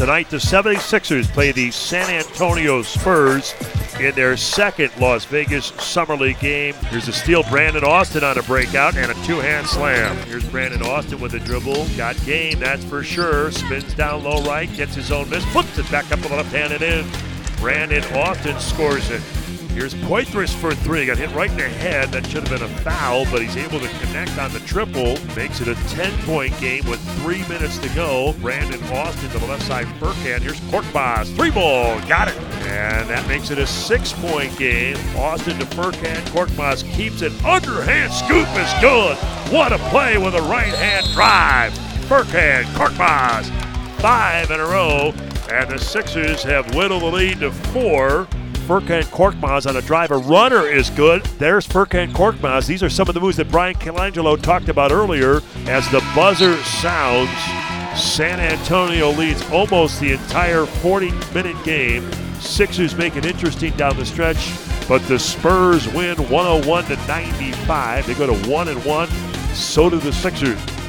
Tonight, the 76ers play the San Antonio Spurs in their second Las Vegas Summer League game. Here's a steal, Brandon Austin on a breakout and a two-hand slam. Here's Brandon Austin with a dribble. Got game, that's for sure. Spins down low right, gets his own miss, flips it back up to the left hand and in. Brandon Austin scores it. Here's Poitras for three. Got hit right in the head. That should have been a foul, but he's able to connect on the triple. Makes it a 10-point game with three minutes to go. Brandon Austin to the left side, Furkan. Here's Korkmaz. Three ball. Got it. And that makes it a six-point game. Austin to Furkan. Korkmaz keeps it. Underhand scoop is good. What a play with a right-hand drive. Furkan, Korkmaz. Five in a row. And the Sixers have whittled the lead to four. Furkan Korkmaz on a drive. A runner is good. There's Furkan Korkmaz. These are some of the moves that Bryan Colangelo talked about earlier. As the buzzer sounds, San Antonio leads almost the entire 40-minute game. Sixers make it interesting down the stretch, but the Spurs win 101 to 95. They go to one and one. So do the Sixers.